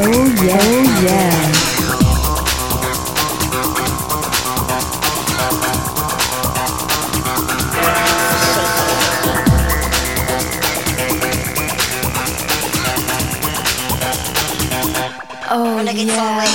Oh yeah, oh yeah. Oh yeah. Wanna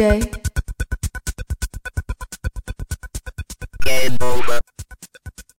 DJ